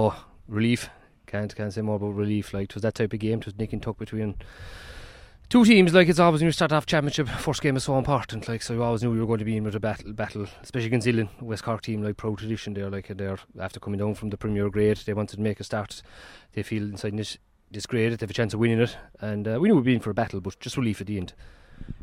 Oh, relief. Can't can't say more about relief. Like it was that type of game. It was nick and tuck between two teams, like it's always when you start off championship, first game is so important. Like so, you always knew you were going to be in with a battle, battle, especially against Illan, West Cork team, like pro tradition. They're like they're after coming down from the Premier grade, they wanted to make a start. They feel inside this this grade they have a chance of winning it, and uh, we knew we'd be in for a battle, but just relief at the end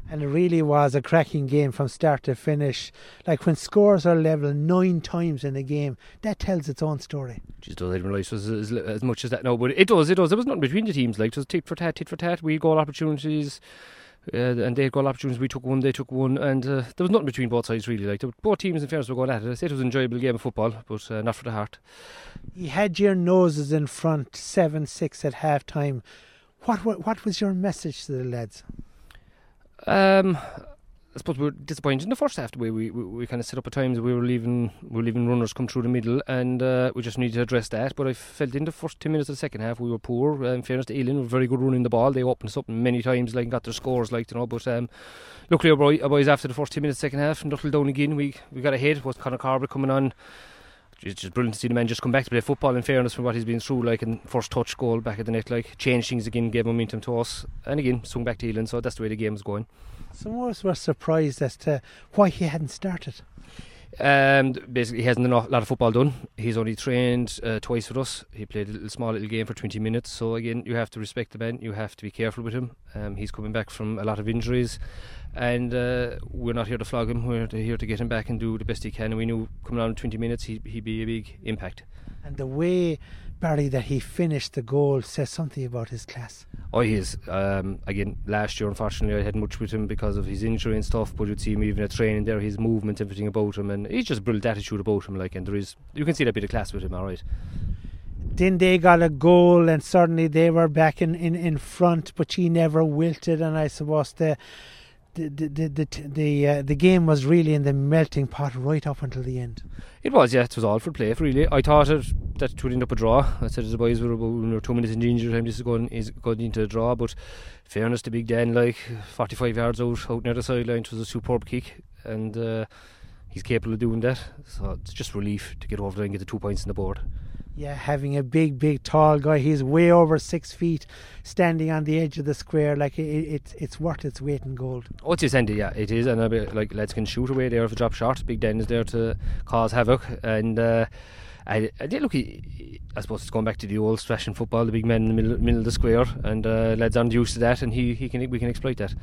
and it really was a cracking game from start to finish. Like when scores are level nine times in a game, that tells its own story. Just does I didn't realise was as, as, much as that. No, but it does. It does. There was nothing between the teams. Like it was tit for tat, tit for tat. We goal opportunities. Uh, and they had goal opportunities. We took one, they took one, and uh, there was nothing between both sides really. Like both teams, in fairness, were going at it. I said it was an enjoyable game of football, but uh, not for the heart. You had your noses in front, seven six at half time. What, what what was your message to the lads? Um, I suppose we were disappointed in the first half. The way we, we, we kind of set up at times, we were leaving we were leaving runners come through the middle, and uh, we just needed to address that. But I felt in the first ten minutes of the second half we were poor. Uh, in fairness to Ealing, were very good running the ball. They opened us up many times, like and got their scores, like you know. But um, luckily, our, boy, our boys after the first ten minutes, second half, and down again, we we got ahead. Was Conor Carber coming on? It's just brilliant to see the man just come back to play football in fairness from what he's been through like in first touch goal back at the net like changed things again gave momentum to us and again swung back to Ealing so that's the way the game was going. Some of us were surprised as to why he hadn't started um, basically, he hasn't done a lot of football done. He's only trained uh, twice with us. He played a little small little game for 20 minutes. So again, you have to respect the man. You have to be careful with him. Um, he's coming back from a lot of injuries, and uh, we're not here to flog him. We're here to get him back and do the best he can. And we knew coming on in 20 minutes, he, he'd be a big impact. And the way Barry that he finished the goal says something about his class. Oh, he is. Um, again, last year, unfortunately, I had much with him because of his injury and stuff. But you'd see him even at training there, his movement, everything about him, and he's just brilliant attitude about him. Like, and there is, you can see that bit of class with him. All right. Then they got a goal, and suddenly they were back in, in, in front, but she never wilted. And I suppose the the the the the, uh, the game was really in the melting pot right up until the end. It was, yeah. It was all for play, really. I thought it, that it would end up a draw. I said to the boys, we were about we two minutes in injury time. This is going is going into a draw. But fairness to Big Dan, like 45 yards out out near the sideline, it was a superb kick, and uh, he's capable of doing that. So it's just relief to get over there and get the two points on the board. Yeah, having a big, big, tall guy. He's way over six feet, standing on the edge of the square. Like it, it's it's worth its weight in gold. Oh, it's Andy, yeah, it is. And a bit, like lads can shoot away there if a drop shot. Big Den is there to cause havoc. And uh, I, I did look. I suppose it's going back to the old fashioned football. The big men in the middle, middle of the square, and uh, lads aren't used to that, and he, he can we can exploit that.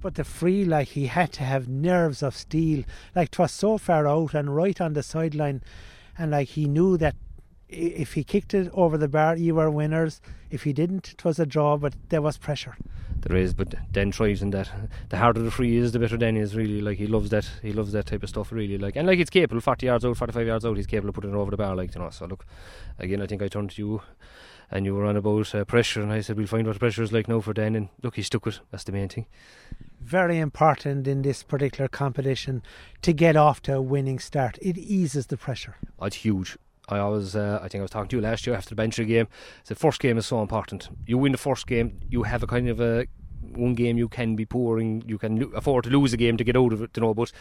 But the free, like he had to have nerves of steel. Like 'twas so far out and right on the sideline, and like he knew that if he kicked it over the bar, you were winners. If he didn't, it was a draw, but there was pressure. There is, but Den thrives in that. The harder the free is, the better Den is. Really, like he loves that. He loves that type of stuff. Really, like and like it's capable. Forty yards out, forty-five yards out, he's capable of putting it over the bar. Like you know. So look, again, I think I turned to you, and you were on about uh, pressure, and I said we'll find what pressure is like now for Den, and look, he stuck it. That's the main thing. Very important in this particular competition to get off to a winning start. It eases the pressure. Oh, it's huge I always, uh, I think I was talking to you last year after the Bantry game. The first game is so important. You win the first game, you have a kind of a one game you can be poor and you can lo- afford to lose a game to get out of it, you know. But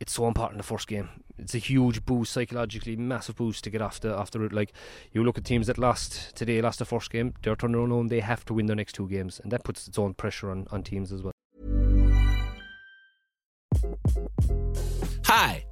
it's so important the first game. It's a huge boost psychologically, massive boost to get off the after it. Like you look at teams that lost today, lost the first game, they're turning around they have to win their next two games, and that puts its own pressure on on teams as well.